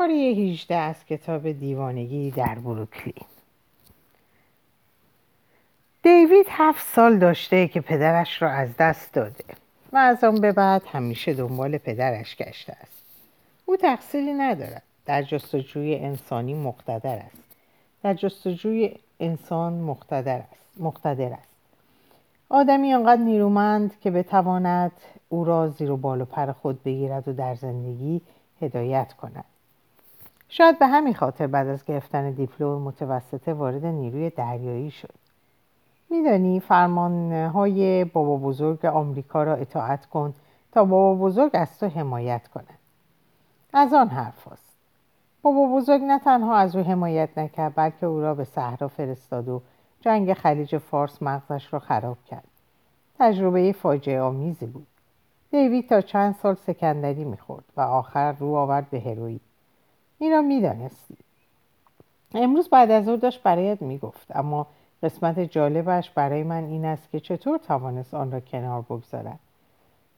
پاره 18 از کتاب دیوانگی در بروکلی دیوید هفت سال داشته که پدرش را از دست داده و از آن به بعد همیشه دنبال پدرش گشته است. او تقصیری ندارد. در جستجوی انسانی مقتدر است. در جستجوی انسان مقتدر است. مقتدر است. آدمی آنقدر نیرومند که بتواند او را زیر و بال و پر خود بگیرد و در زندگی هدایت کند. شاید به همین خاطر بعد از گرفتن دیپلم متوسطه وارد نیروی دریایی شد. میدانی فرمانهای بابا بزرگ آمریکا را اطاعت کن تا بابا بزرگ از تو حمایت کند از آن حرف هست. بابا بزرگ نه تنها از او حمایت نکرد بلکه او را به صحرا فرستاد و جنگ خلیج فارس مغزش را خراب کرد. تجربه فاجعه آمیزی بود. دیوید تا چند سال سکندری می‌خورد و آخر رو آورد به هروئی این را می‌دانستی امروز بعد از او داشت برایت می‌گفت اما قسمت جالبش برای من این است که چطور توانست آن را کنار بگذارد.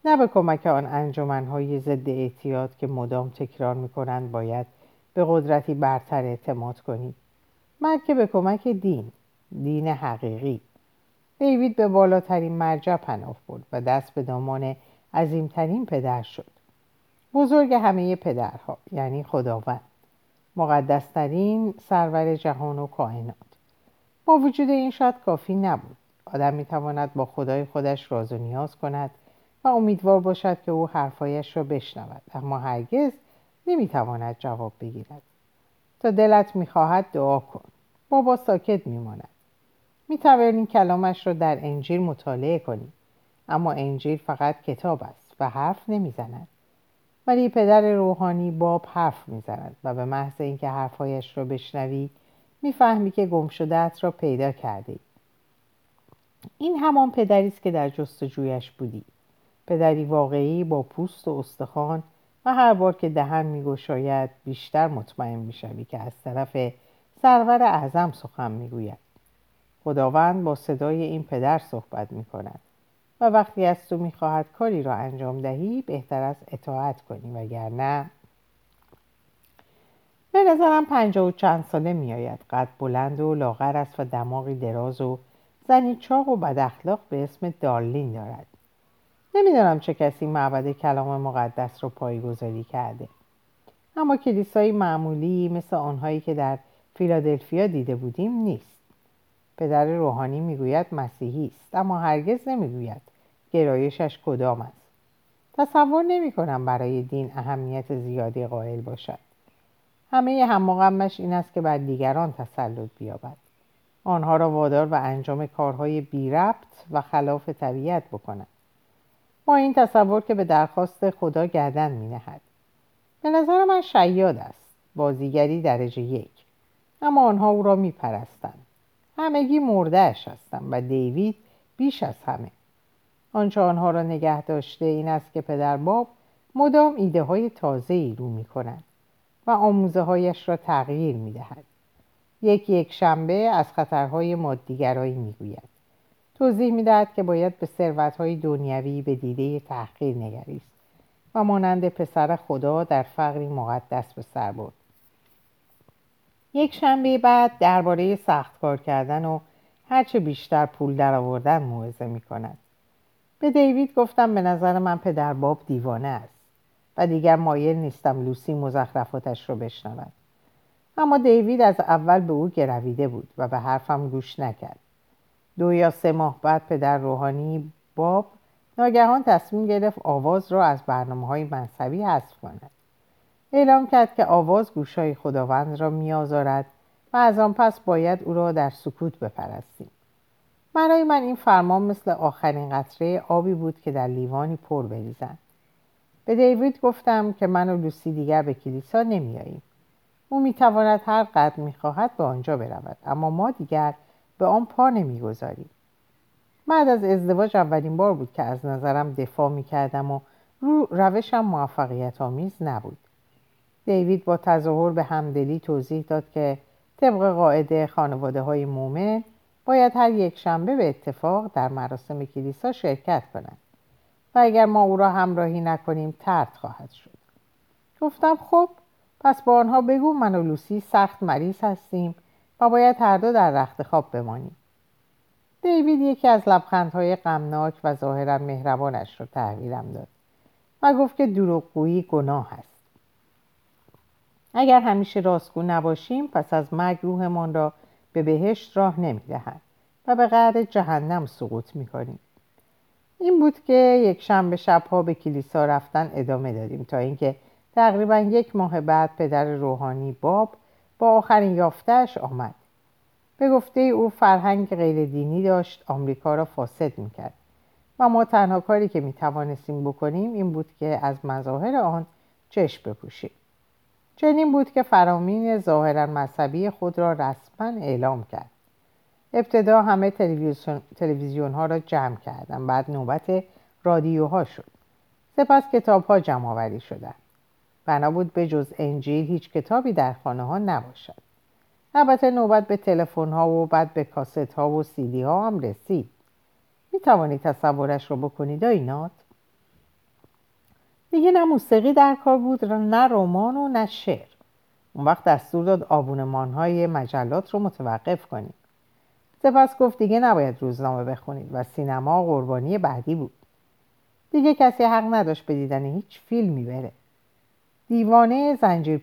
نه به کمک آن انجمنهای ضد اعتیاد که مدام تکرار می‌کنند باید به قدرتی برتر اعتماد کنید. بلکه به کمک دین دین حقیقی. دیوید به بالاترین مرجع پناه برد و دست به دامان عظیمترین پدر شد. بزرگ همه پدرها یعنی خداوند. مقدسترین سرور جهان و کائنات. با وجود این شاید کافی نبود. آدم می‌تواند با خدای خودش راز و نیاز کند و امیدوار باشد که او حرفایش را بشنود. اما هرگز نمی‌تواند جواب بگیرد. تا دلت می‌خواهد دعا کن. بابا ساکت میماند. می‌توانیم کلامش را در انجیل مطالعه کنیم اما انجیل فقط کتاب است و حرف نمی‌زند. ولی پدر روحانی باب حرف می‌زند و به محض اینکه حرفهایش را بشنوی می‌فهمی که گم را پیدا کرده این همان پدری است که در جستجویش بودی. پدری واقعی با پوست و استخوان و هر بار که دهن میگشاید بیشتر مطمئن می‌شوی که از طرف سرور اعظم سخن می‌گوید. خداوند با صدای این پدر صحبت می‌کند. و وقتی از تو می‌خواهد کاری را انجام دهی بهتر است اطاعت کنی وگرنه به نظرم پنجاه و چند ساله میآید. قد بلند و لاغر است و دماغی دراز و زنی چاق و بد اخلاق به اسم دارلین دارد. نمی‌دانم چه کسی معبد کلام مقدس رو پایگذاری کرده. اما کلیسایی معمولی مثل آنهایی که در فیلادلفیا دیده بودیم نیست. پدر روحانی می‌گوید مسیحی است اما هرگز نمی‌گوید گرایشش کدام است. تصور نمی کنم برای دین اهمیت زیادی قائل باشد. همه هماغمش این است که بر دیگران تسلط بیابد. آنها را وادار و انجام کارهای بی ربط و خلاف طبیعت بکند با این تصور که به درخواست خدا گردن می نهد. به نظر من شیاد است. بازیگری درجه یک. اما آنها او را می پرستند همگی مردهش هستند و دیوید بیش از همه. آنچه آنها را نگه داشته این است که پدر باب مدام ایده های تازه ای رو می کند و آموزه هایش را تغییر می دهد. یک یک شنبه از خطرهای مادیگرایی می گوید. توضیح می دهد که باید به ثروت های دنیوی به دیده تحقیر نگریست و مانند پسر خدا در فقری مقدس به سر برد. یک شنبه بعد درباره سخت کار کردن و هرچه بیشتر پول درآوردن موعظه می کند. به دیوید گفتم به نظر من پدر باب دیوانه است و دیگر مایل نیستم لوسی مزخرفاتش رو بشنود. اما دیوید از اول به او گرویده بود و به حرفم گوش نکرد. دو یا سه ماه بعد پدر روحانی باب ناگهان تصمیم گرفت آواز را از برنامه های منصبی حذف کند. اعلام کرد که آواز گوشای خداوند را میآزارد و از آن پس باید او را در سکوت بپرستیم. برای من این فرمان مثل آخرین قطره آبی بود که در لیوانی پر بریزند به دیوید گفتم که من و لوسی دیگر به کلیسا نمیاییم. او می‌تواند هر قدر می‌خواهد به آنجا برود اما ما دیگر به آن پا نمی‌گذاریم. بعد از ازدواج اولین بار بود که از نظرم دفاع می‌کردم و رو روشم موفقیت آمیز نبود. دیوید با تظاهر به همدلی توضیح داد که طبق قاعده خانواده های مومن باید هر یک شنبه به اتفاق در مراسم کلیسا شرکت کنند و اگر ما او را همراهی نکنیم ترد خواهد شد. گفتم خب پس با آنها بگو من و لوسی سخت مریض هستیم و باید هر دو در رخت خواب بمانیم. دیوید یکی از لبخندهای غمناک و ظاهرا مهربانش را تحویلم داد و گفت که دروغگویی گناه است. اگر همیشه راستگو نباشیم پس از مرگ روحمان را به بهشت راه نمی‌دهند و به قعر جهنم سقوط می‌کنیم. این بود که یک شنبه شبها به کلیسا رفتن ادامه دادیم تا اینکه تقریبا یک ماه بعد پدر روحانی باب با آخرین یافتهش آمد. به گفته او فرهنگ غیر دینی داشت آمریکا را فاسد می‌کرد. و ما تنها کاری که می‌توانستیم بکنیم این بود که از مظاهر آن چشم بپوشیم. چنین بود که فرامین ظاهرا مذهبی خود را رسما اعلام کرد. ابتدا همه تلویزیون, ها را جمع کردم بعد نوبت رادیوها شد. سپس کتاب ها جمع آوری شدند. بنا بود به جز انجیل هیچ کتابی در خانه ها نباشد. البته نوبت به تلفن ها و بعد به کاست ها و سیدی ها هم رسید. می توانید تصورش رو بکنید آینات؟ دیگه نه موسیقی در کار بود نه رمان و نه شعر. اون وقت دستور داد آبونمان های مجلات رو متوقف کنید سپس گفت دیگه نباید روزنامه بخونید و سینما قربانی بعدی بود. دیگه کسی حق نداشت به دیدن هیچ فیلمی بره. دیوانه زنجیر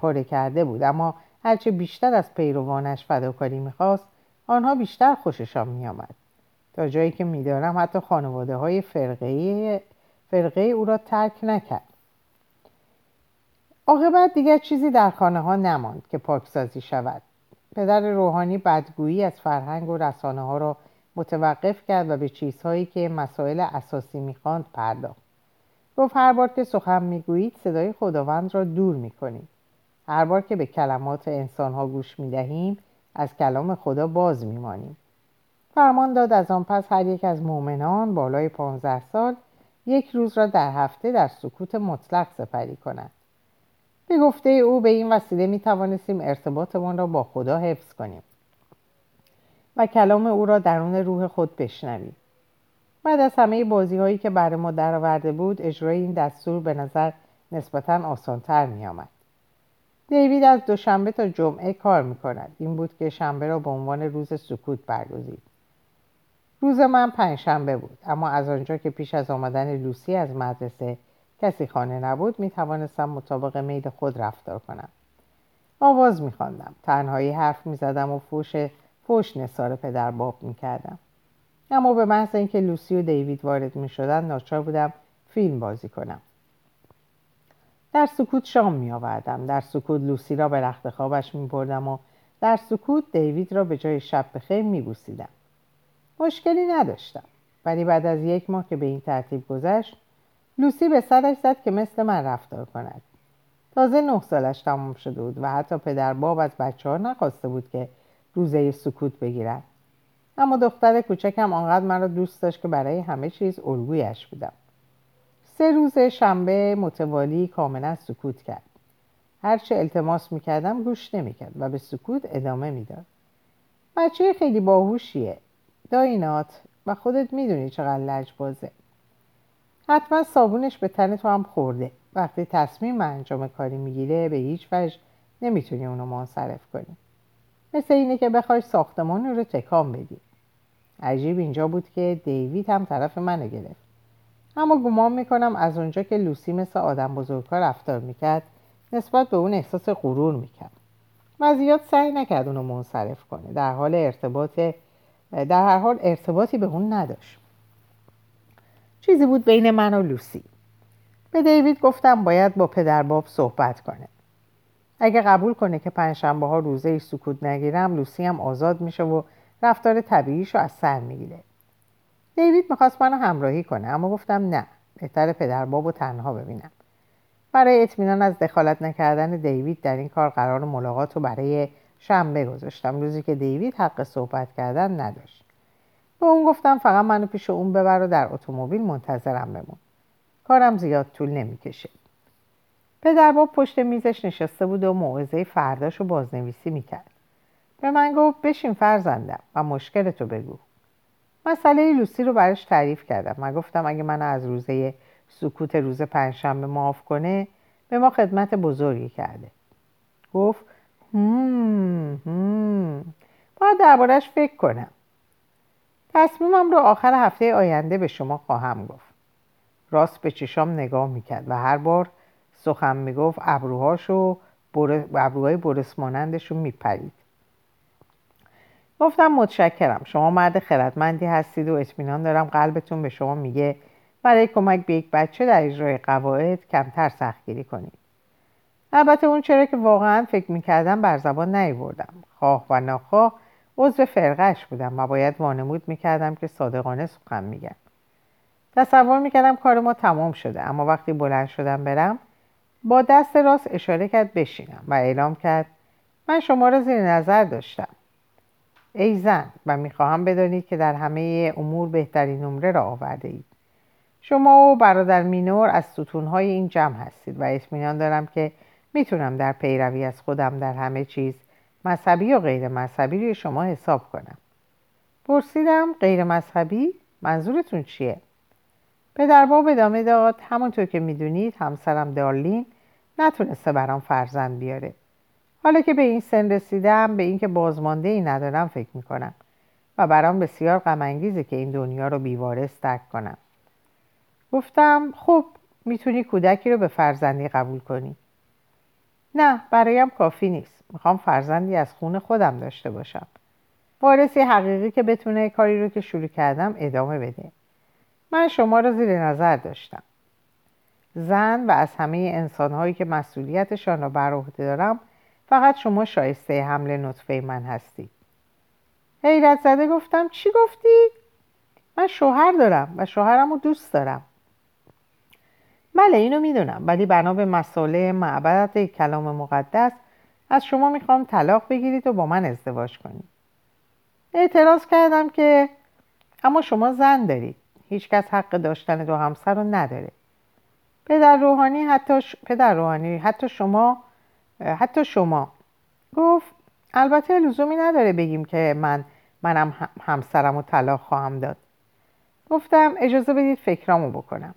پاره کرده بود اما هرچه بیشتر از پیروانش فداکاری می‌خواست آنها بیشتر خوششان میآمد. تا جایی که می‌دانم حتی خانواده های فرقه, فرقه او را ترک نکرد. عاقبت دیگر چیزی در خانه ها نماند که پاکسازی شود. پدر روحانی بدگویی از فرهنگ و رسانه ها را متوقف کرد و به چیزهایی که مسائل اساسی می‌خواند پرداخت. گفت هر بار که سخن می‌گویید صدای خداوند را دور می‌کنید. هر بار که به کلمات انسانها گوش می‌دهیم از کلام خدا باز میمانیم. فرمان داد از آن پس هر یک از مؤمنان بالای پانزده سال یک روز را در هفته در سکوت مطلق سپری کنند به گفته او به این وسیله می توانستیم ارتباطمان را با خدا حفظ کنیم و کلام او را درون روح خود بشنویم بعد از همه بازی هایی که برای ما درآورده بود اجرای این دستور به نظر نسبتا آسانتر می آمد. دیوید از دوشنبه تا جمعه کار می کند. این بود که شنبه را به عنوان روز سکوت برگزید. روز من پنجشنبه بود. اما از آنجا که پیش از آمدن لوسی از مدرسه کسی خانه نبود می توانستم مطابق میل خود رفتار کنم. آواز می خواندم تنهایی حرف می زدم و فوش فوش نصار پدر باب می کردم اما به محض اینکه لوسی و دیوید وارد می شدن ناچار بودم فیلم بازی کنم. در سکوت شام می آوردم در سکوت لوسی را به رخت خوابش می بردم و در سکوت دیوید را به جای شب بخیر می بوسیدم مشکلی نداشتم. ولی بعد از یک ماه که به این ترتیب گذشت لوسی به سرش زد که مثل من رفتار کند. تازه نه سالش تمام شده بود و حتی پدر باب از بچه ها نخواسته بود که روزه سکوت بگیرد اما دختر کوچکم آنقدر من را دوست داشت که برای همه چیز الگویش بودم. سه روز شنبه متوالی کاملا سکوت کرد. هرچه التماس می‌کردم گوش نمی‌کرد و به سکوت ادامه می‌داد. بچه خیلی باهوشیه. داینات و خودت می‌دونی چقدر بازه حتما صابونش به تن تو هم خورده. وقتی تصمیم انجام کاری می‌گیره به هیچ وجه نمی‌تونی اونو منصرف کنی. مثل اینه که بخوای ساختمان رو تکان بدی. عجیب اینجا بود که دیوید هم طرف منو گرفت. اما گمان می‌کنم از اونجا که لوسی مثل آدم بزرگها رفتار می‌کرد نسبت به اون احساس غرور می‌کرد. و زیاد سعی نکرد اونو منصرف کنه. در حال ارتباط در هر حال ارتباطی به اون نداشت. چیزی بود بین من و لوسی. به دیوید گفتم باید با پدر باب صحبت کنه. اگه قبول کنه که پنجشنبه ها روزه ای سکوت نگیرم لوسی هم آزاد میشه و رفتار طبیعیش رو از سر می‌گیره. دیوید می‌خواست منو همراهی کنه اما گفتم نه بهتر پدر باب و تنها ببینم. برای اطمینان از دخالت نکردن دیوید در این کار قرار ملاقات رو برای شنبه گذاشتم. روزی که دیوید حق صحبت کردن نداشت. به اون گفتم فقط منو پیش اون ببر و در اتومبیل منتظرم بمون. کارم زیاد طول نمی‌کشه. پدر باب پشت میزش نشسته بود و موعظه فرداش رو بازنویسی می‌کرد. به من گفت بشین فرزندم و مشکلتو بگو. مسئله لوسی رو براش تعریف کردم و گفتم اگه من از روزه سکوت روز پنجشنبه معاف کنه به ما خدمت بزرگی کرده. گفت هم هم. باید دربارش فکر کنم. تصمیمم رو آخر هفته آینده به شما خواهم گفت. راست به چشام نگاه می‌کرد و هر بار سخن می‌گفت ابروهاش و ابروهای برس مانندش رو میپرید. گفتم متشکرم. شما مرد خردمندی هستید و اطمینان دارم قلبتون به شما میگه. برای کمک به یک بچه در اجرای قواعد کمتر سختگیری کنید. البته اون چرا که واقعا فکر می‌کردم بر زبان نیوردم. خواه و ناخواه عضو فرقش بودم و باید وانمود می‌کردم که صادقانه سخن میگم. تصور می‌کردم کار ما تمام شده اما وقتی بلند شدم برم با دست راست اشاره کرد بشینم و اعلام کرد من شما را زیر نظر داشتم. ای زن و می‌خواهم بدانید که در همه امور بهترین نمره را آورده اید شما و برادر مینور از ستونهای این جمع هستید و اطمینان دارم که می‌تونم در پیروی از خودم در همه چیز مذهبی و غیر مذهبی روی شما حساب کنم. پرسیدم غیر مذهبی منظورتون چیه؟ پدر باب ادامه داد همونطور که می‌دونید همسرم دارلین نتونسته برام فرزند بیاره. حالا که به این سن رسیدم به اینکه بازمانده ای ندارم فکر می‌کنم و برام بسیار غم که این دنیا رو بیوارث ترک کنم. گفتم خب می‌تونی کودکی رو به فرزندی قبول کنی. نه برایم کافی نیست. می‌خوام فرزندی از خون خودم داشته باشم. وارثی حقیقی که بتونه کاری رو که شروع کردم ادامه بده. من شما را زیر نظر داشتم. زن و از همه انسانهایی که مسئولیتشان را بر عهده دارم فقط شما شایسته حمل نطفه من هستی حیرت زده گفتم چی گفتی؟ من شوهر دارم و شوهرم رو دوست دارم. بله اینو می‌دونم. ولی بنا به مسئله معبد کلام مقدس از شما می‌خوام طلاق بگیرید و با من ازدواج کنید. اعتراض کردم که اما شما زن دارید. هیچکس حق داشتن دو همسر رو نداره. پدر روحانی حتی پدر روحانی حتی شما حتی شما. گفت البته لزومی نداره بگیم که من منم همسرم و طلاق خواهم داد. گفتم اجازه بدید فکرامو بکنم.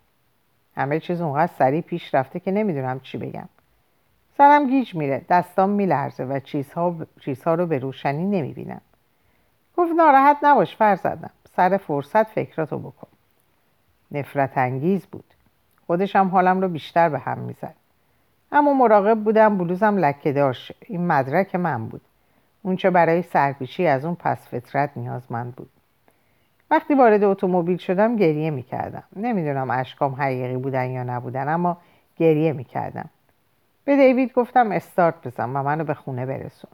همه چیز اونقدر سریع پیش رفته که نمی‌دونم چی بگم. سرم گیج میره دستام میلرزه و چیزها, چیزها رو به روشنی نمی‌بینم. گفت ناراحت نباش فرزدم سر فرصت فکراتو بکن. نفرت انگیز بود. خودشم حالم رو بیشتر به هم می‌زد. اما مراقب بودم بلوزم لکه داشت این مدرک من بود. اونچه برای سرپیچی از اون پس فطرت نیازمند بود. وقتی وارد اتومبیل شدم گریه می‌کردم. نمی‌دونم اشکام حقیقی بودن یا نبودن اما گریه می‌کردم. به دیوید گفتم استارت بزن و منو به خونه برسون.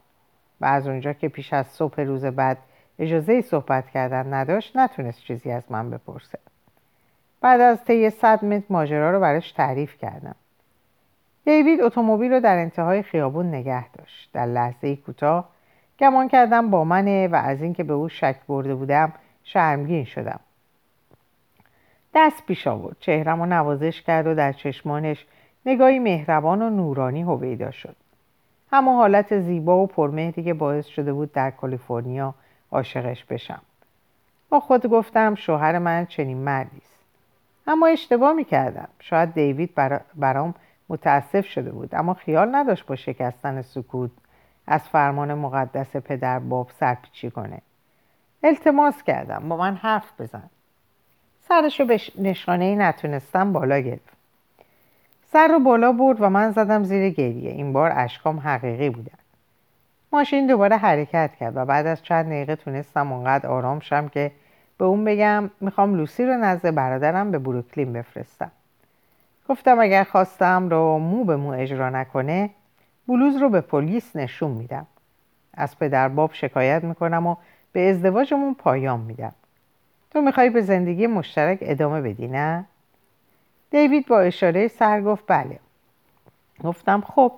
و از اونجا که پیش از صبح روز بعد اجازه صحبت کردن نداشت نتونست چیزی از من بپرسه. بعد از طی صد متر ماجرا رو براش تعریف کردم. دیوید اتومبیل رو در انتهای خیابون نگه داشت. در لحظه کوتاه گمان کردم با منه و از اینکه به او شک برده بودم شرمگین شدم. دست پیش آورد. چهرم و نوازش کرد و در چشمانش نگاهی مهربان و نورانی هویدا شد. همه حالت زیبا و پرمهری که باعث شده بود در کالیفرنیا عاشقش بشم. با خود گفتم شوهر من چنین مردی است. اما اشتباه می کردم شاید دیوید برام متاسف شده بود. اما خیال نداشت با شکستن سکوت از فرمان مقدس پدر باب سرپیچی کنه. التماس کردم. با من حرف بزن. سرشو به نشانه ای نتونستم بالا گرفت. سر رو بالا برد و من زدم زیر گریه. این بار اشکام حقیقی بودن. ماشین دوباره حرکت کرد و بعد از چند دقیقه تونستم اونقدر آرام شم که به اون بگم می‌خوام لوسی رو نزد برادرم به بروکلین بفرستم. گفتم اگر خواستم رو مو به مو اجرا نکنه بلوز رو به پلیس نشون میدم. از پدر باب شکایت می‌کنم و به ازدواجمون پایان میدم. تو می‌خوای به زندگی مشترک ادامه بدی نه؟ دیوید با اشاره سر گفت بله. گفتم خب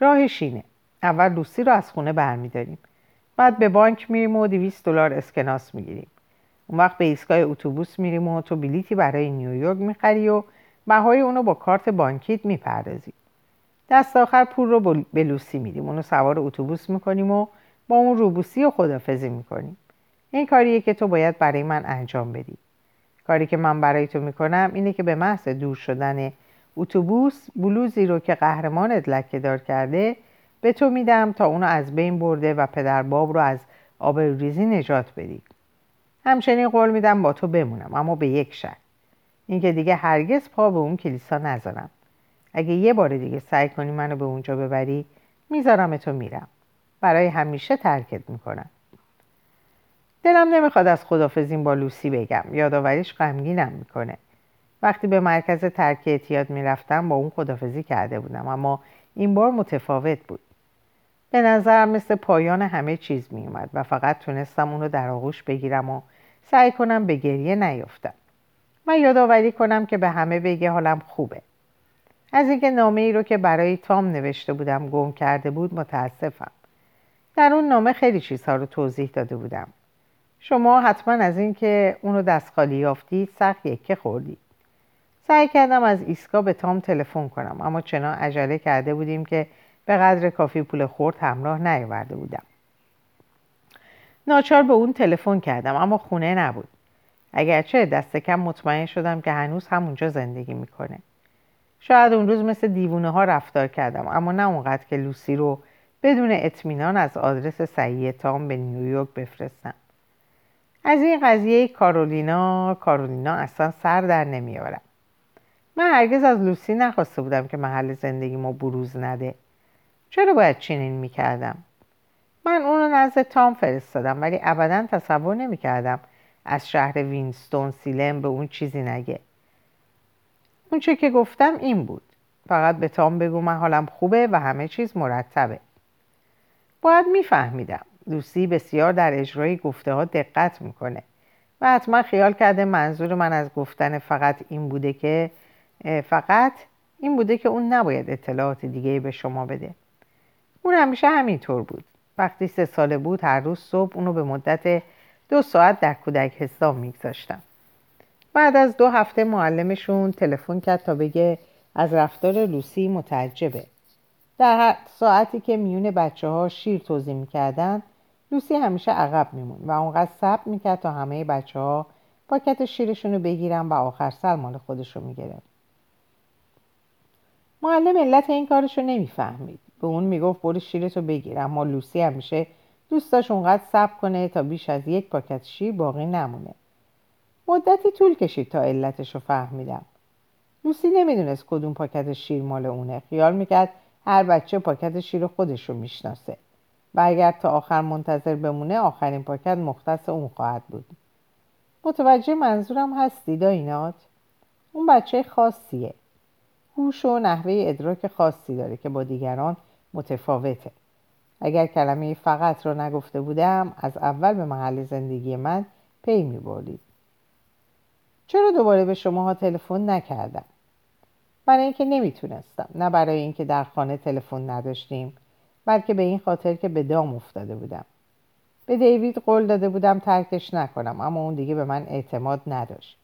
راهش اینه. اول لوسی رو از خونه برمیداریم. بعد به بانک میریم و 200 دلار اسکناس می‌گیریم. اون وقت به ایستگاه اتوبوس میریم و تو بلیتی برای نیویورک می‌خری و بهای اونو با کارت بانکیت می‌پردازی. دست آخر پول رو به لوسی میدیم. اونو سوار اتوبوس می‌کنیم و با اون روبوسی و خدافزی می‌کنیم. این کاریه که تو باید برای من انجام بدی. کاری که من برای تو می‌کنم اینه که به محض دور شدن اتوبوس بلوزی رو که قهرمانت لکه دار کرده به تو میدم تا اونو از بین برده و پدر باب رو از آب ریزی نجات بدی. همچنین قول میدم با تو بمونم اما به یک شرط. اینکه دیگه هرگز پا به اون کلیسا نذارم. اگه یه بار دیگه سعی کنی منو به اونجا ببری می‌ذارم تو میرم. برای همیشه ترکت می‌کنم دلم نمی‌خواد از خدافزین با لوسی بگم. یادآوریش غمگینم می‌کنه. وقتی به مرکز ترک اعتیاد می‌رفتم با اون خدافزی کرده بودم اما این بار متفاوت بود. به نظر مثل پایان همه چیز میومد و فقط تونستم اونو در آغوش بگیرم و سعی کنم به گریه نیفتم. و یادآوری کنم که به همه بگه حالم خوبه. از اینکه نامه ای رو که برای تام نوشته بودم گم کرده بود متاسفم. در اون نامه خیلی چیزها رو توضیح داده بودم. شما حتما از اینکه اونو دست خالی یافتید سخت یکه خوردید. سعی کردم از ایسکا به تام تلفن کنم اما چنان عجله کرده بودیم که به قدر کافی پول خورد همراه نیاورده بودم. ناچار به اون تلفن کردم اما خونه نبود. اگرچه دست کم مطمئن شدم که هنوز همونجا زندگی می‌کنه. شاید اون روز مثل دیوونه ها رفتار کردم اما نه اونقدر که لوسی رو بدون اطمینان از آدرس صحیح تام به نیویورک بفرستم. از این قضیه کارولینا کارولینا اصلا سر در نمیارم من هرگز از لوسی نخواسته بودم که محل زندگی ما بروز نده. چرا باید چنین می‌کردم؟ من اون رو نزد تام فرستادم ولی ابدا تصور نمی‌کردم از شهر وینستون سیلم به اون چیزی نگه. اون چه که گفتم این بود. فقط به تام بگو من حالم خوبه و همه چیز مرتبه. باید میفهمیدم. لوسی بسیار در اجرای گفته ها دقت می‌کنه. و حتما خیال کرده منظور من از گفتن فقط این بوده که فقط این بوده که اون نباید اطلاعات دیگه به شما بده. اون همیشه همینطور بود. وقتی سه ساله بود هر روز صبح اونو به مدت دو ساعت در کودک حساب میگذاشتم. بعد از دو هفته معلمشون تلفن کرد تا بگه از رفتار لوسی متعجبه. در ساعتی که میون بچه ها شیر توضیح می‌کردن لوسی همیشه عقب میمون و اونقدر صبر می‌کرد تا همه بچه ها پاکت شیرشون رو بگیرن و آخر سر مال خودش رو می‌گرفت. معلم علت این کارش رو نمی‌فهمید. به اون می‌گفت برو شیرتو بگیر اما لوسی همیشه دوست داشت اونقدر صبر کنه تا بیش از یک پاکت شیر باقی نمونه. مدتی طول کشید تا علتش رو فهمیدم. لوسی نمی‌دونست کدوم پاکت شیر مال اونه. خیال می‌کرد هر بچه پاکت شیر خودش رو می‌شناسه. و اگر تا آخر منتظر بمونه آخرین پاکت مختص اون خواهد بود. متوجه منظورم هستی داینات؟ اون بچه خاصیه. هوش و نحوه ادراک خاصی داره که با دیگران متفاوته. اگر کلمه فقط رو نگفته بودم از اول به محل زندگی من پی می. چرا دوباره به شماها تلفن نکردم؟ برای اینکه نمی‌تونستم. نه برای اینکه در خانه تلفن نداشتیم بلکه به این خاطر که به دام افتاده بودم. به دیوید قول داده بودم ترکش نکنم اما اون دیگه به من اعتماد نداشت.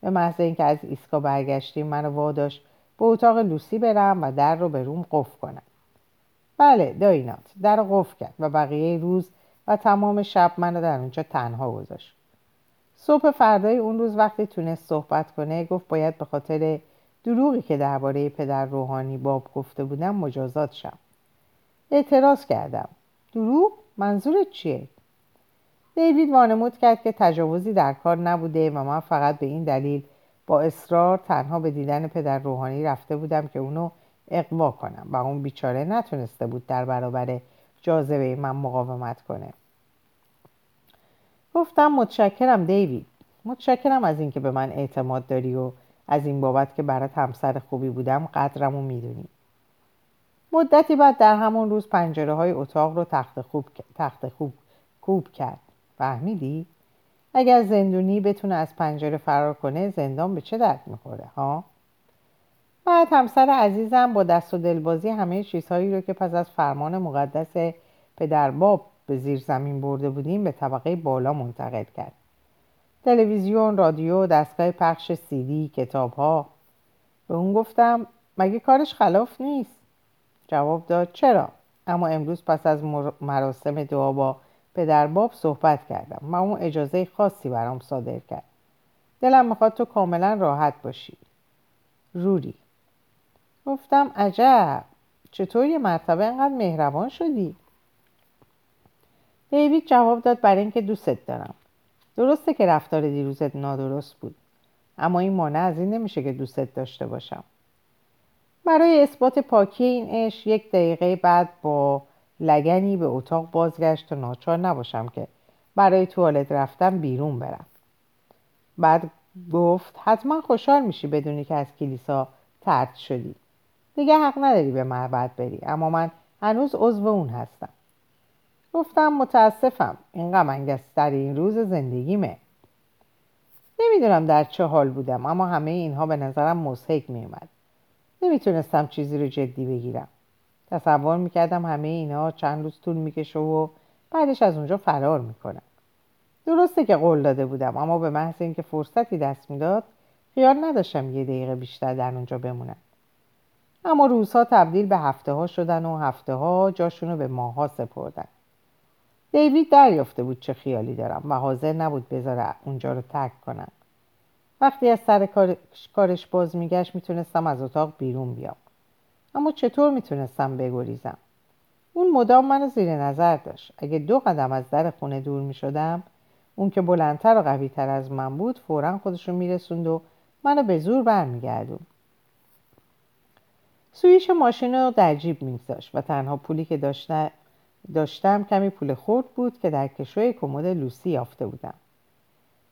به محض اینکه از ایستگاه برگشتیم منو واداشت به اتاق لوسی برم و در رو به روم قفل کنم. بله دایی نات درو قفل کرد و بقیه روز و تمام شب منو در اونجا تنها گذاشت. صبح فردای اون روز وقتی تونست صحبت کنه گفت باید به خاطر دروغی که درباره پدر روحانی باب گفته بودم مجازات شم. اعتراض کردم. دروغ منظورت چیه؟ دیوید وانمود کرد که تجاوزی در کار نبوده و من فقط به این دلیل با اصرار تنها به دیدن پدر روحانی رفته بودم که اونو اقوا کنم و اون بیچاره نتونسته بود در برابر جاذبه من مقاومت کنه. گفتم متشکرم دیوید. متشکرم از اینکه به من اعتماد داری و از این بابت که برات همسر خوبی بودم قدرمو می‌دونی مدتی بعد در همون روز پنجره های اتاق رو تخت خوب, تخت خوب کوب کرد فهمیدی؟ اگر زندونی بتونه از پنجره فرار کنه زندان به چه درد می‌خوره ها؟ بعد همسر عزیزم با دست و دلبازی همه چیزهایی رو که پس از فرمان مقدس پدر باب به زیر زمین برده بودیم به طبقه بالا منتقل کرد تلویزیون، رادیو، دستگاه پخش سیدی، کتاب ها به اون گفتم مگه کارش خلاف نیست؟ جواب داد چرا؟ اما امروز پس از مراسم دعا با پدر باب صحبت کردم. و اون اجازه خاصی برام صادر کرد. دلم می‌خواد تو کاملا راحت باشی. روری. گفتم عجب. چطور یه مرتبه انقدر مهربان شدی؟ دیوید جواب داد برای اینکه دوستت دارم. درسته که رفتار دیروزت نادرست بود. اما این مانع از این نمیشه که دوستت داشته باشم. برای اثبات پاکی این عشق یک دقیقه بعد با لگنی به اتاق بازگشت و ناچار نباشم که برای توالت رفتم بیرون برم. بعد گفت حتما خوشحال میشی بدونی که از کلیسا ترد شدی. دیگه حق نداری به معبد بری اما من هنوز عضو اون هستم. گفتم متاسفم. این در این روز زندگیمه. نمی‌دونم در چه حال بودم اما همه اینها به نظرم مزهک میومد نمی‌تونستم چیزی رو جدی بگیرم. تصور می‌کردم همه اینها چند روز طول می‌کشه و بعدش از اونجا فرار می‌کنم. درسته که قول داده بودم اما به محض اینکه فرصتی دست می‌داد خیال نداشتم یه دقیقه بیشتر در اونجا بمونم. اما روزها تبدیل به هفته ها شدن و هفته ها جاشون به ماها سپردن. دیوید دریافته بود چه خیالی دارم. و حاضر نبود بذاره اونجا رو ترک کنم. وقتی از سر کارش باز میگشت می‌تونستم از اتاق بیرون بیام. اما چطور می‌تونستم بگریزم؟ اون مدام منو زیر نظر داشت. اگه دو قدم از در خونه دور می‌شدم اون که بلندتر و قویتر از من بود فورا خودشو میرسوند و منو به زور برمیگردون. سویش ماشین رو در جیب میگذاشت و تنها پولی که داشتم کمی پول خورد بود که در کشوی کمد لوسی یافته بودم.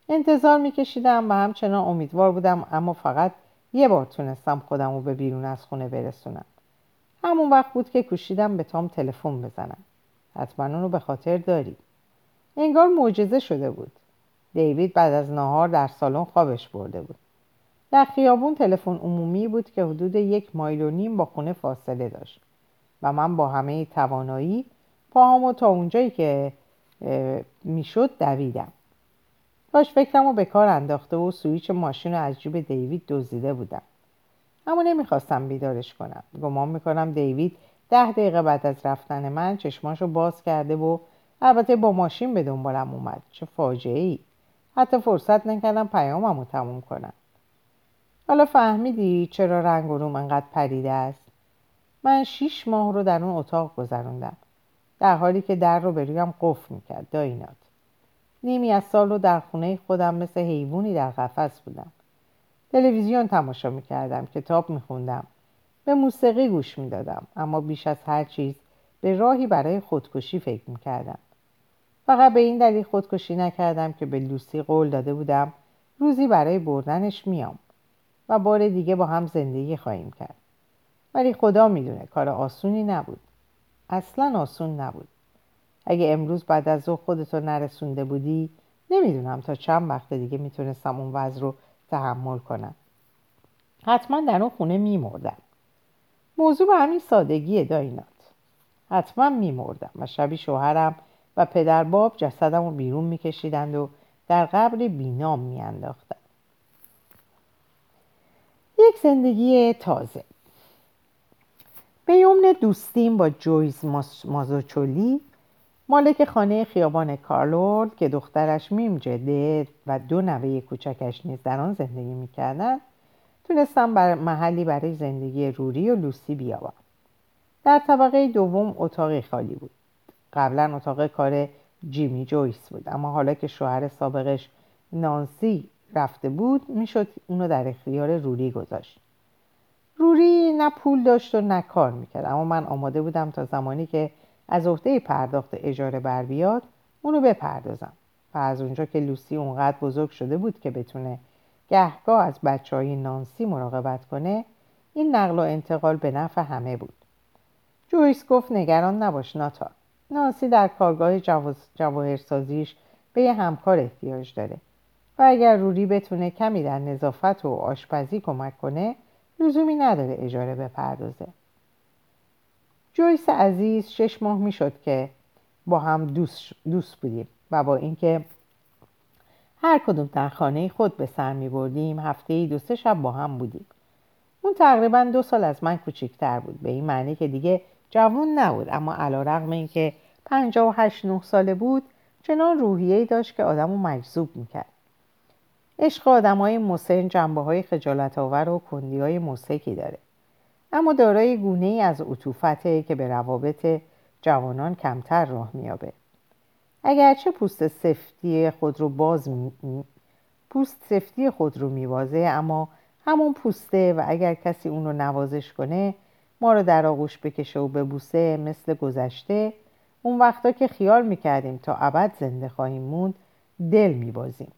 انتظار میکشیدم و همچنان امیدوار بودم اما فقط یه بار تونستم خودم رو به بیرون از خونه برسونم. همون وقت بود که کوشیدم به تام تلفن بزنم. حتما اونو به خاطر داری. انگار معجزه شده بود. دیوید بعد از نهار در سالن خوابش برده بود. در خیابون تلفن عمومی بود که حدود یک مایل و نیم با خونه فاصله داشت و من با همه توانایی پاهامو تا اونجایی که می‌شد دویدم. کاش فکرم رو به کار انداخته و سویچ ماشین رو از جیب دیوید دزدیده بودم. اما نمی‌خواستم بیدارش کنم. گمان می‌کنم دیوید ده دقیقه بعد از رفتن من چشماش رو باز کرده و البته با ماشین به دنبالم اومد. چه فاجعه ای حتی فرصت نکردم پیامم رو تموم کنم. حالا فهمیدی چرا رنگ و روم انقدر پریده است؟ من شیش ماه رو در اون اتاق گذروندم. در حالی که در رو به رویم قفل می‌کرد. داینات نیمی از سال رو در خونه خودم مثل حیوانی در قفس بودم. تلویزیون تماشا می‌کردم کتاب میخوندم. به موسیقی گوش می‌دادم اما بیش از هر چیز به راهی برای خودکشی فکر می‌کردم. فقط به این دلیل خودکشی نکردم که به لوسی قول داده بودم روزی برای بردنش میام و بار دیگه با هم زندگی خواهیم کرد. ولی خدا می‌دونه کار آسونی نبود. اصلا آسون نبود. اگه امروز بعد از ظهر خودتو نرسونده بودی نمی‌دونم تا چند وقت دیگه می‌تونستم اون وضع رو تحمل کنم. حتما در اون خونه میمردم. موضوع به همین سادگیه داینات. حتما میمردم و شبی شوهرم و پدر باب جسدم رو بیرون میکشیدند و در قبر بینام میانداختند یک زندگی تازه. به یمن دوستیم با جویس مازوچلی مالک خانه خیابان کارول که دخترش میم جده و دو نوه کوچکش نیز در آن زندگی می‌کردند تونستم بر محلی برای زندگی روری و لوسی بیابم. در طبقه دوم اتاقی خالی بود. قبلا اتاق کار جیمی جویس بود اما حالا که شوهر سابقش نانسی رفته بود می‌شد اونو در اختیار روری گذاشت. روری نه پول داشت و نه کار می‌کرد. اما من آماده بودم تا زمانی که از عهده پرداخت اجاره بر بیاد اونو بپردازم. و از اونجا که لوسی اونقدر بزرگ شده بود که بتونه گهگاه از بچه های نانسی مراقبت کنه این نقل و انتقال به نفع همه بود. جویس گفت نگران نباش ناتا نانسی در کارگاه جواهرسازیش به یه همکار احتیاج داره. و اگر روری بتونه کمی در نظافت و آشپزی کمک کنه لزومی نداره اجاره بپردازه. جویس عزیز شش ماه می‌شد که با هم دوست, دوست بودیم و با اینکه هر کدوم در خانه خود به سر می بردیم هفته ای دو سه شب با هم بودیم. اون تقریبا دو سال از من کوچیکتر بود. به این معنی که دیگه جوان نبود. اما علا رقم این که پنجاه و هشت نه ساله بود چنان روحیه‌ای داشت که آدم رو مجذوب می‌کرد. عشق آدم های مسن جنبه های خجالت آور و کندی های داره. اما دارای گونه ای از عطوفته که به روابط جوانان کمتر راه میابه اگرچه پوست سفتی خود رو باز می... پوست سفتی خود رو میوازه اما همون پوسته و اگر کسی اون رو نوازش کنه ما رو در آغوش بکشه و ببوسه مثل گذشته اون وقتا که خیال می‌کردیم تا ابد زنده خواهیم موند دل میبازیم.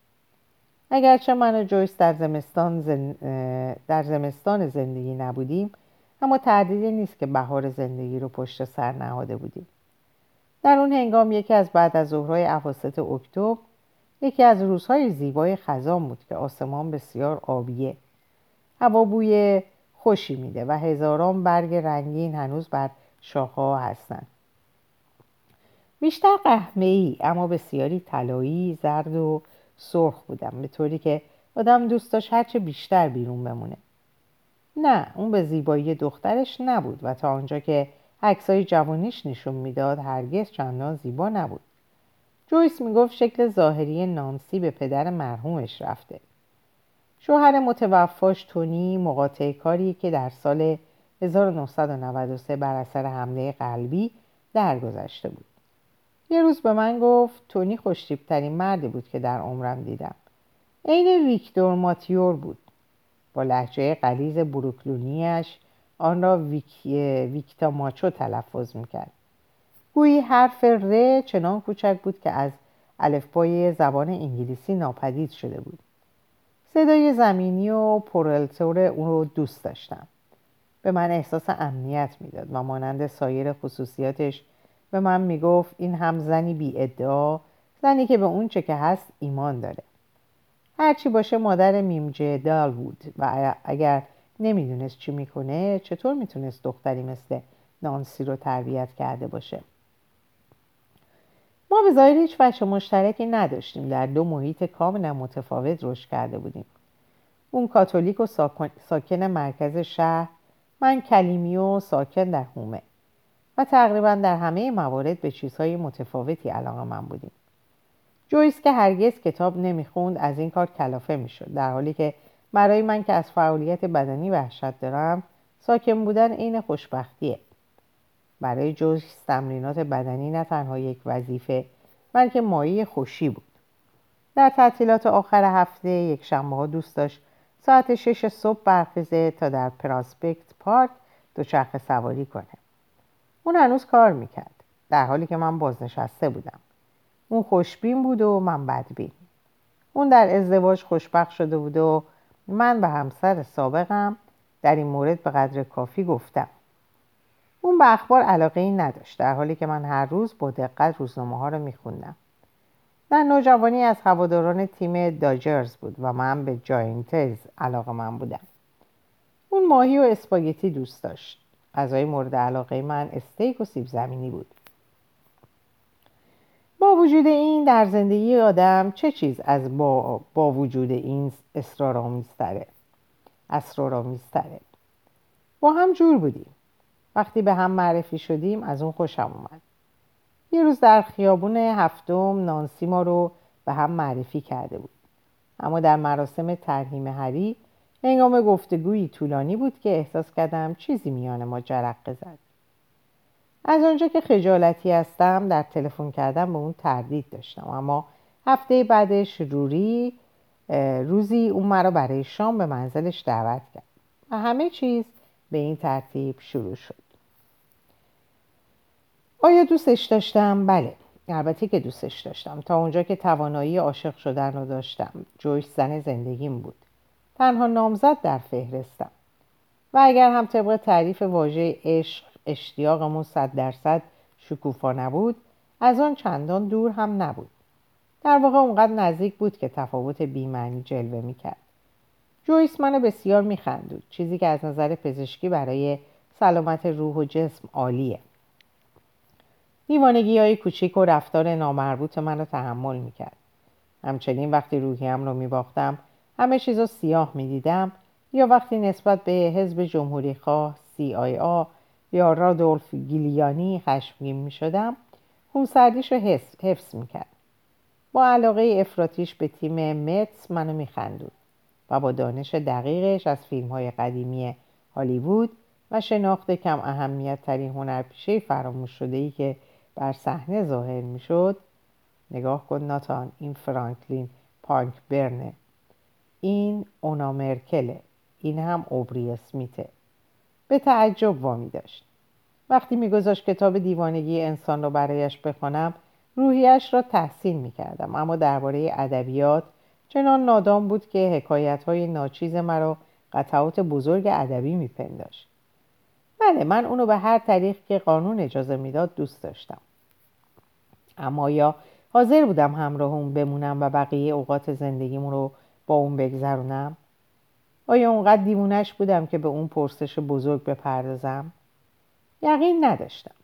اگرچه من و جویس در زمستان, در زمستان زندگی نبودیم اما تردیدی نیست که بهار زندگی رو پشت سر نهاده بودیم. در اون هنگام یکی از بعد از ظهرهای اواسط اکتبر یکی از روزهای زیبای خزان بود که آسمان بسیار آبیه هوا بوی خوشی میده و هزاران برگ رنگین هنوز بر شاخه هستند. بیشتر قهمه ای اما بسیاری طلایی زرد و سرخ بودم به طوری که آدم دوست داشت هرچه بیشتر بیرون بمونه. نه اون به زیبایی دخترش نبود و تا آنجا که عکسای جوانیش نشون می‌داد هرگز چندان زیبا نبود. جویس می‌گفت شکل ظاهری نانسی به پدر مرحومش رفته. شوهر متوفاش تونی مقاطع کاری که در سال 1993 بر اثر حمله قلبی درگذشته بود. یه روز به من گفت تونی خوشتیبترین مردی بود که در عمرم دیدم. عین ویکتور ماتیور بود. با لحجه قلیز بروکلونیش آن را ویک... ویکتا ماچو تلفظ می‌کرد. گویی حرف ر چنان کوچک بود که از الفبای زبان انگلیسی ناپدید شده بود. صدای زمینی و پرلتور اون رو دوست داشتم. به من احساس امنیت می‌داد و مانند سایر خصوصیاتش به من می‌گفت این هم زنی بی ادعا زنی که به اون چه که هست ایمان داره. هرچی باشه مادر میمجه دال بود و اگر نمی‌دونست چی می‌کنه چطور می‌تونست دختری مثل نانسی رو تربیت کرده باشه؟ ما به ظاهر هیچ بچه مشترکی نداشتیم. در دو محیط کاملا متفاوت رشد کرده بودیم. اون کاتولیک و ساکن مرکز شهر من کلیمی و ساکن در هومه. و تقریبا در همه موارد به چیزهای متفاوتی علاقه من بودیم. جویس که هرگز کتاب نمی‌خوند از این کار کلافه می‌شد در حالی که برای من که از فعالیت بدنی وحشت دارم ساکن بودن عین خوشبختیه. برای جویس تمرینات بدنی نه تنها یک وظیفه بلکه مایه خوشی بود. در تعطیلات آخر هفته یک شنبه ها دوست داشت ساعت شش صبح برخیزه تا در پراسپکت پارک دوچرخه سواری کنه. اون هنوز کار می‌کرد. در حالی که من بازنشسته بودم. اون خوشبین بود و من بدبین. اون در ازدواج خوشبخت شده بود و من به همسر سابقم در این مورد به قدر کافی گفتم. اون به اخبار علاقه ای نداشت در حالی که من هر روز با دقت روزنامه ها رو میخوندم. در نوجوانی از هواداران تیم داجرز بود و من به جاینتز علاقه من بودم. اون ماهی و اسپاگتی دوست داشت. غذای مورد علاقه من استیک و سیب زمینی بود. با وجود این در زندگی آدم چه چیز از با, با وجود این اسرارآمیزتره اسرارآمیزتره با هم جور بودیم. وقتی به هم معرفی شدیم از اون خوشم اومد. یه روز در خیابون هفتم نانسی ما رو به هم معرفی کرده بود. اما در مراسم ترهیم هری هنگام گفتگویی طولانی بود که احساس کردم چیزی میان ما جرقه زد. از آنجا که خجالتی هستم در تلفن کردن به اون تردید داشتم. اما هفته بعدش روری روزی اون مرا برای شام به منزلش دعوت کرد. و همه چیز به این ترتیب شروع شد. آیا دوستش داشتم؟ بله البته که دوستش داشتم. تا اونجا که توانایی عاشق شدن رو داشتم. جویش زن زندگیم بود. تنها نامزد در فهرستم. و اگر هم طبق تعریف واژه عشق اشتیاقمون صد درصد شکوفا نبود از آن چندان دور هم نبود. در واقع اونقدر نزدیک بود که تفاوت بیمعنی جلوه می‌کرد. جویس منو بسیار میخندود چیزی که از نظر پزشکی برای سلامت روح و جسم عالیه. دیوانگی های کوچیک و رفتار نامربوط منو تحمل می‌کرد. همچنین وقتی روحیم رو میباختم همه چیز رو سیاه می‌دیدم یا وقتی نسبت به حزب جمهوری خواه سی آی آ یا رادولف گیلیانی خشمگین می شدم خونسردیش رو حفظ, می کرد. با علاقه افراتیش به تیم متس منو می خندود و با دانش دقیقش از فیلم های قدیمی هالیوود و شناخت کم اهمیت ترین هنرپیشه فراموش شده ای که بر صحنه ظاهر می شد نگاه کن ناتان این فرانکلین پانک برنه این اونا مرکله. این هم اوبری اسمیته. به تعجب وامی داشت. وقتی میگذاشت کتاب دیوانگی انسان را برایش بخوانم روحیش را تحسین می‌کردم. اما درباره ادبیات چنان نادام بود که حکایت های ناچیز مرا قطعات بزرگ ادبی میپنداشت. بله من اونو به هر طریق که قانون اجازه می‌داد دوست داشتم. اما یا حاضر بودم همراه اون بمونم و بقیه اوقات زندگیمون رو با اون بگذرونم. آیا اونقدر دیوونش بودم که به اون پرسش بزرگ بپردازم؟ یقین نداشتم.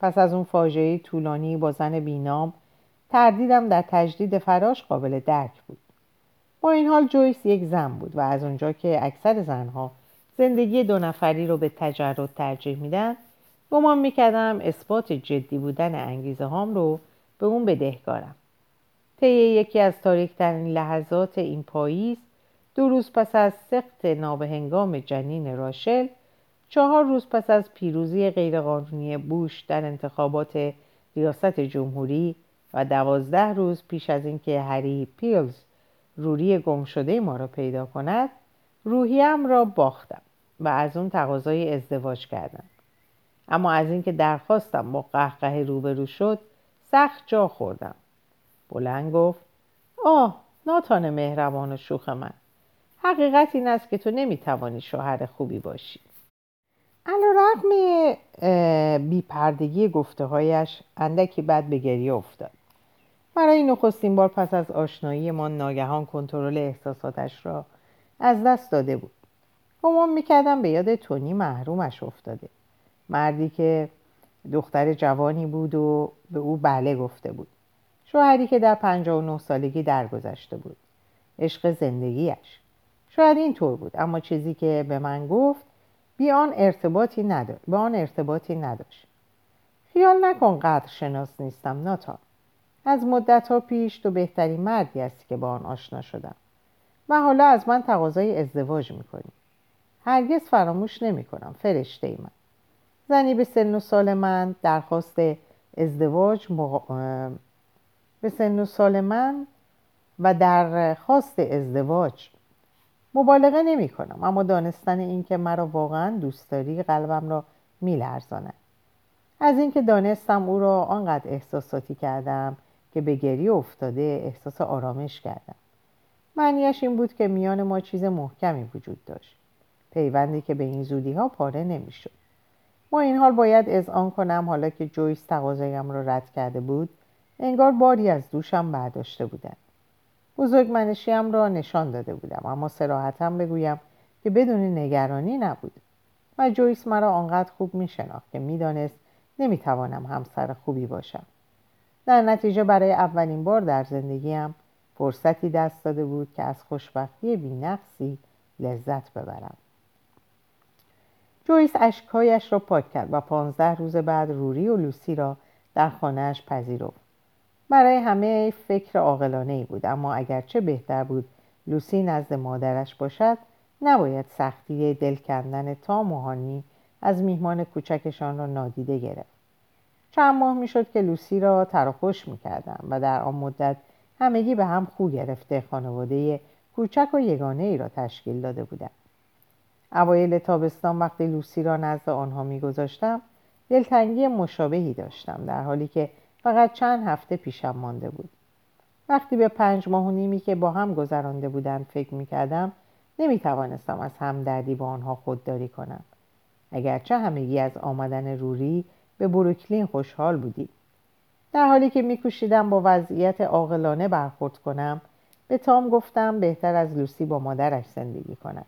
پس از اون فاجعه طولانی با زن بینام تردیدم در تجدید فراش قابل درک بود. با این حال جویس یک زن بود و از اونجا که اکثر زنها زندگی دو نفری رو به تجرد ترجیح میدن گمان می‌کردم اثبات جدی بودن انگیزه هام رو به اون بدهکارم. طی یکی از تاریکترین لحظات این پاییز دو روز پس از سخت نابهنگام جنین راشل چهار روز پس از پیروزی غیرقانونی بوش در انتخابات ریاست جمهوری و دوازده روز پیش از اینکه هری پیلز روری گم شده ما را پیدا کند روحیم را باختم و از اون تقاضای ازدواج کردم. اما از اینکه درخواستم با قهقه روبرو شد سخت جا خوردم. بلند گفت آه ناتان مهربان و شوخ من. حقیقت این است که تو نمی‌توانی شوهر خوبی باشی. علا رقم بیپردگی گفته هایش اندکی بعد به گریه افتاد. برای نخستین بار پس از آشنایی ما ناگهان کنترل احساساتش را از دست داده بود. گمان می‌کردم به یاد تونی محرومش افتاده. مردی که دختر جوانی بود و به او بله گفته بود. شوهری که در 59 سالگی درگذشته بود. عشق زندگیش شاید این طور بود اما چیزی که به من گفت بی آن ارتباطی نداشت به آن ارتباطی نداشت. خیال نکن قدر شناس نیستم ناتا از مدت ها پیش تو بهترین مردی هستی که با آن آشنا شدم. و حالا از من تقاضای ازدواج می‌کنی. هرگز فراموش نمی کنم فرشته ای من. زنی به سن و سال من درخواست ازدواج به سن و سال من و در خواست ازدواج مبالغه نمی کنم. اما دانستن اینکه مرا واقعا دوست داری قلبم را میلرزاند از اینکه دانستم او را آنقدر احساساتی کردم که به گریه افتاده احساس آرامش کردم. معنیش این بود که میان ما چیز محکمی وجود داشت. پیوندی که به این زودی ها پاره نمی‌شد. با این حال باید آن کنم حالا که جویس تقاضایم را رد کرده بود انگار باری از دوشم برداشته بودند بزرگ منشیم را نشان داده بودم اما سراحتم بگویم که بدون نگرانی نبود. و جویس مرا آنقدر خوب می شناخت که می‌دانست نمی‌توانم همسر خوبی باشم. در نتیجه برای اولین بار در زندگیم فرصتی دست داده بود که از خوشبختی بینقصی لذت ببرم. جویس اشکهایش را پاک کرد و پانزده روز بعد روری و لوسی را در خانهاش پذیرفت. برای همه فکر عاقلانه ای بود اما اگرچه بهتر بود لوسی نزد مادرش باشد نباید سختی دل کندن تا موهانی از میهمان کوچکشان را نادیده گرفت. چند ماه می‌شد که لوسی را تراخوش می‌کردم و در آن مدت همگی به هم خو گرفته خانواده کوچک و یگانه ای را تشکیل داده بودند. اوایل تابستان وقتی لوسی را نزد آنها میگذاشتم دلتنگی مشابهی داشتم در حالی که فقط چند هفته پیشم مانده بود. وقتی به پنج ماه و نیمی که با هم گذرانده بودند فکر می‌کردم نمی‌توانستم از همدردی با آنها خودداری کنم. اگرچه همگی از آمدن روری به بروکلین خوشحال بودیم. در حالی که میکوشیدم با وضعیت عاقلانه برخورد کنم به تام گفتم بهتر از لوسی با مادرش زندگی کند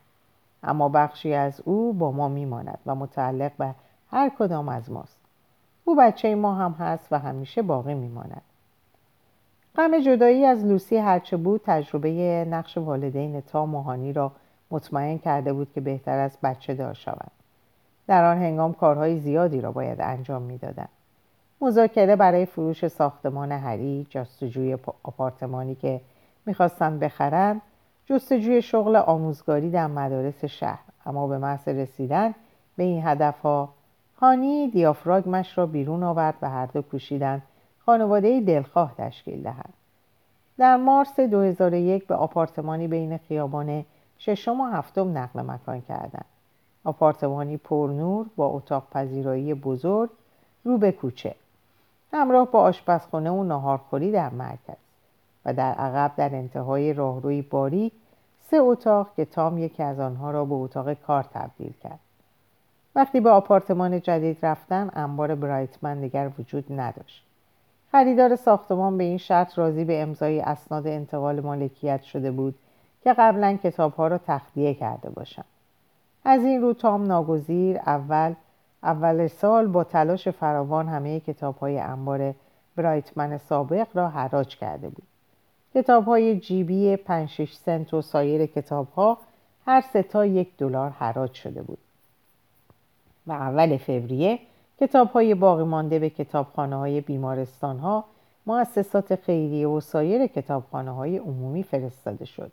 اما بخشی از او با ما میماند و متعلق به هر کدام از ماست. او بچه ما هم هست و همیشه باقی میماند. غم جدایی از لوسی هرچه بود تجربه نقش والدین تا ماهانی را مطمئن کرده بود که بهتر از بچه دار شود در آن هنگام کارهای زیادی را باید انجام می‌دادند. مذاکره برای فروش ساختمان هری جستجوی آپارتمانی که می‌خواستند بخرند جستجوی شغل آموزگاری در مدارس شهر. اما به محض رسیدن به این هدفها هانی دیافراگمش را بیرون آورد و هر دو کوشیدند خانواده دلخواه تشکیل دهند در مارس 2001 به آپارتمانی بین خیابان ششم و هفتم نقل مکان کردند. آپارتمانی پرنور با اتاق پذیرایی بزرگ رو به کوچه. همراه با آشپزخانه و ناهارخوری در مرکز. و در عقب در انتهای راهروی باریک سه اتاق که تام یکی از آنها را به اتاق کار تبدیل کرد. وقتی به آپارتمان جدید رفتن انبار برایتمن دیگر وجود نداشت. خریدار ساختمان به این شرط راضی به امضای اسناد انتقال مالکیت شده بود که قبلا کتابها را تخلیه کرده باشند از این رو تام ناگزیر اول اول سال با تلاش فراوان همه کتاب های انبار برایتمن سابق را حراج کرده بود. کتاب های جیبی 5 سنت و سایر کتاب ها هر سه تا یک دلار حراج شده بود. و اول فوریه کتاب های باقی مانده به کتابخانه های بیمارستان ها مؤسسات خیریه و سایر کتابخانه های عمومی فرستاده شد.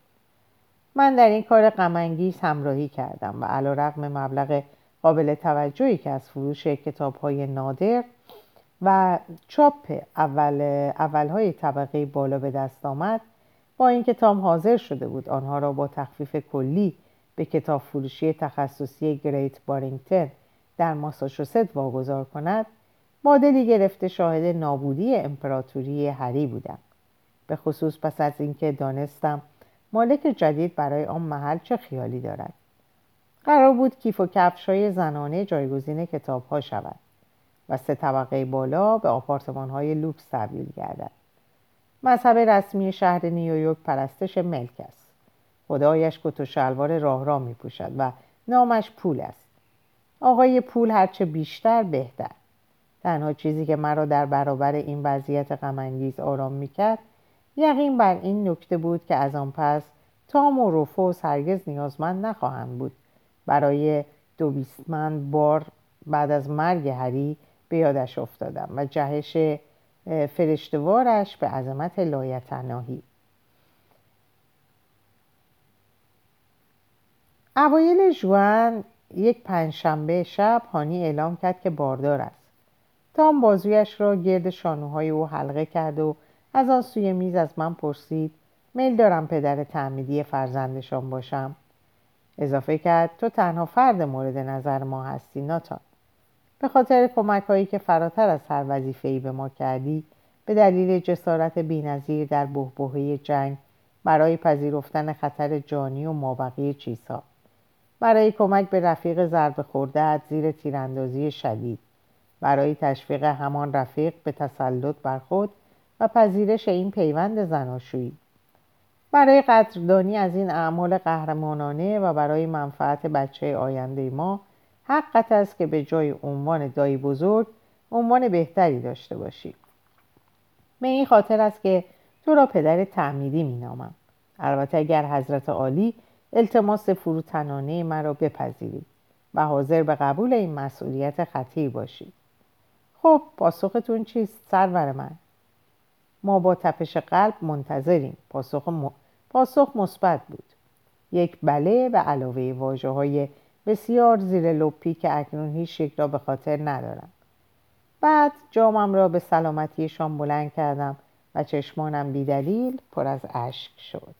من در این کار غمانگیز همراهی کردم و علا رقم مبلغ قابل توجهی که از فروش کتاب های نادر و چاپ اول اولهای طبقه بالا به دست آمد با اینکه تام حاضر شده بود آنها را با تخفیف کلی به کتاب فروشی تخصصی گریت بارینگتن در ماساچوست واگذار کند با دلی گرفته شاهد نابودی امپراتوری هری بودم. به خصوص پس از اینکه دانستم مالک جدید برای آن محل چه خیالی دارد. قرار بود کیف و کفش های زنانه جایگزین کتاب ها شود و سه طبقه بالا به آپارتمان های لوکس تبدیل گردد. مذهب رسمی شهر نیویورک پرستش ملک است. خدایش کت و شلوار راه را می پوشد و نامش پول است. آقای پول هرچه بیشتر بهتر. تنها چیزی که مرا در برابر این وضعیت غمانگیز آرام می‌کرد یقین بر این نکته بود که از آن پس تام و روفوس هرگز نیازمند نخواهند بود. برای دو بیستمند بار بعد از مرگ هری به یادش افتادم و جهش فرشتوارش به عظمت لایتناهی. اوایل جوان یک پنجشنبه شب هانی اعلام کرد که باردار است. تام بازویش را گرد شانوهای او حلقه کرد و از آن سوی میز از من پرسید میل دارم پدر تعمیدی فرزندشان باشم. اضافه کرد تو تنها فرد مورد نظر ما هستی ناتان. به خاطر کمک هایی که فراتر از هر وظیفه‌ای به ما کردی به دلیل جسارت بینظیر در بهبهه جنگ برای پذیرفتن خطر جانی و مابقی چیزها. برای کمک به رفیق ضربه خورده زیر تیراندازی شدید. برای تشویق همان رفیق به تسلط بر خود و پذیرش این پیوند زناشویی. برای قدردانی از این اعمال قهرمانانه و برای منفعت بچه آینده ما حقت است که به جای عنوان دایی بزرگ عنوان بهتری داشته باشی به این خاطر است که تو را پدر تعمیدی می نامم. البته اگر حضرت عالی التماس فروتنانه مرا بپذیرید و حاضر به قبول این مسئولیت خطیر باشید. خب پاسختون چیست سرور من؟ ما با تپش قلب منتظریم. پاسخ, م... پاسخ مثبت بود. یک بله به علاوه واجه های بسیار زیر لپی که اکنون هیچ شکل را به خاطر ندارم. بعد جامم را به سلامتیشان بلند کردم و چشمانم بیدلیل پر از اشک شد.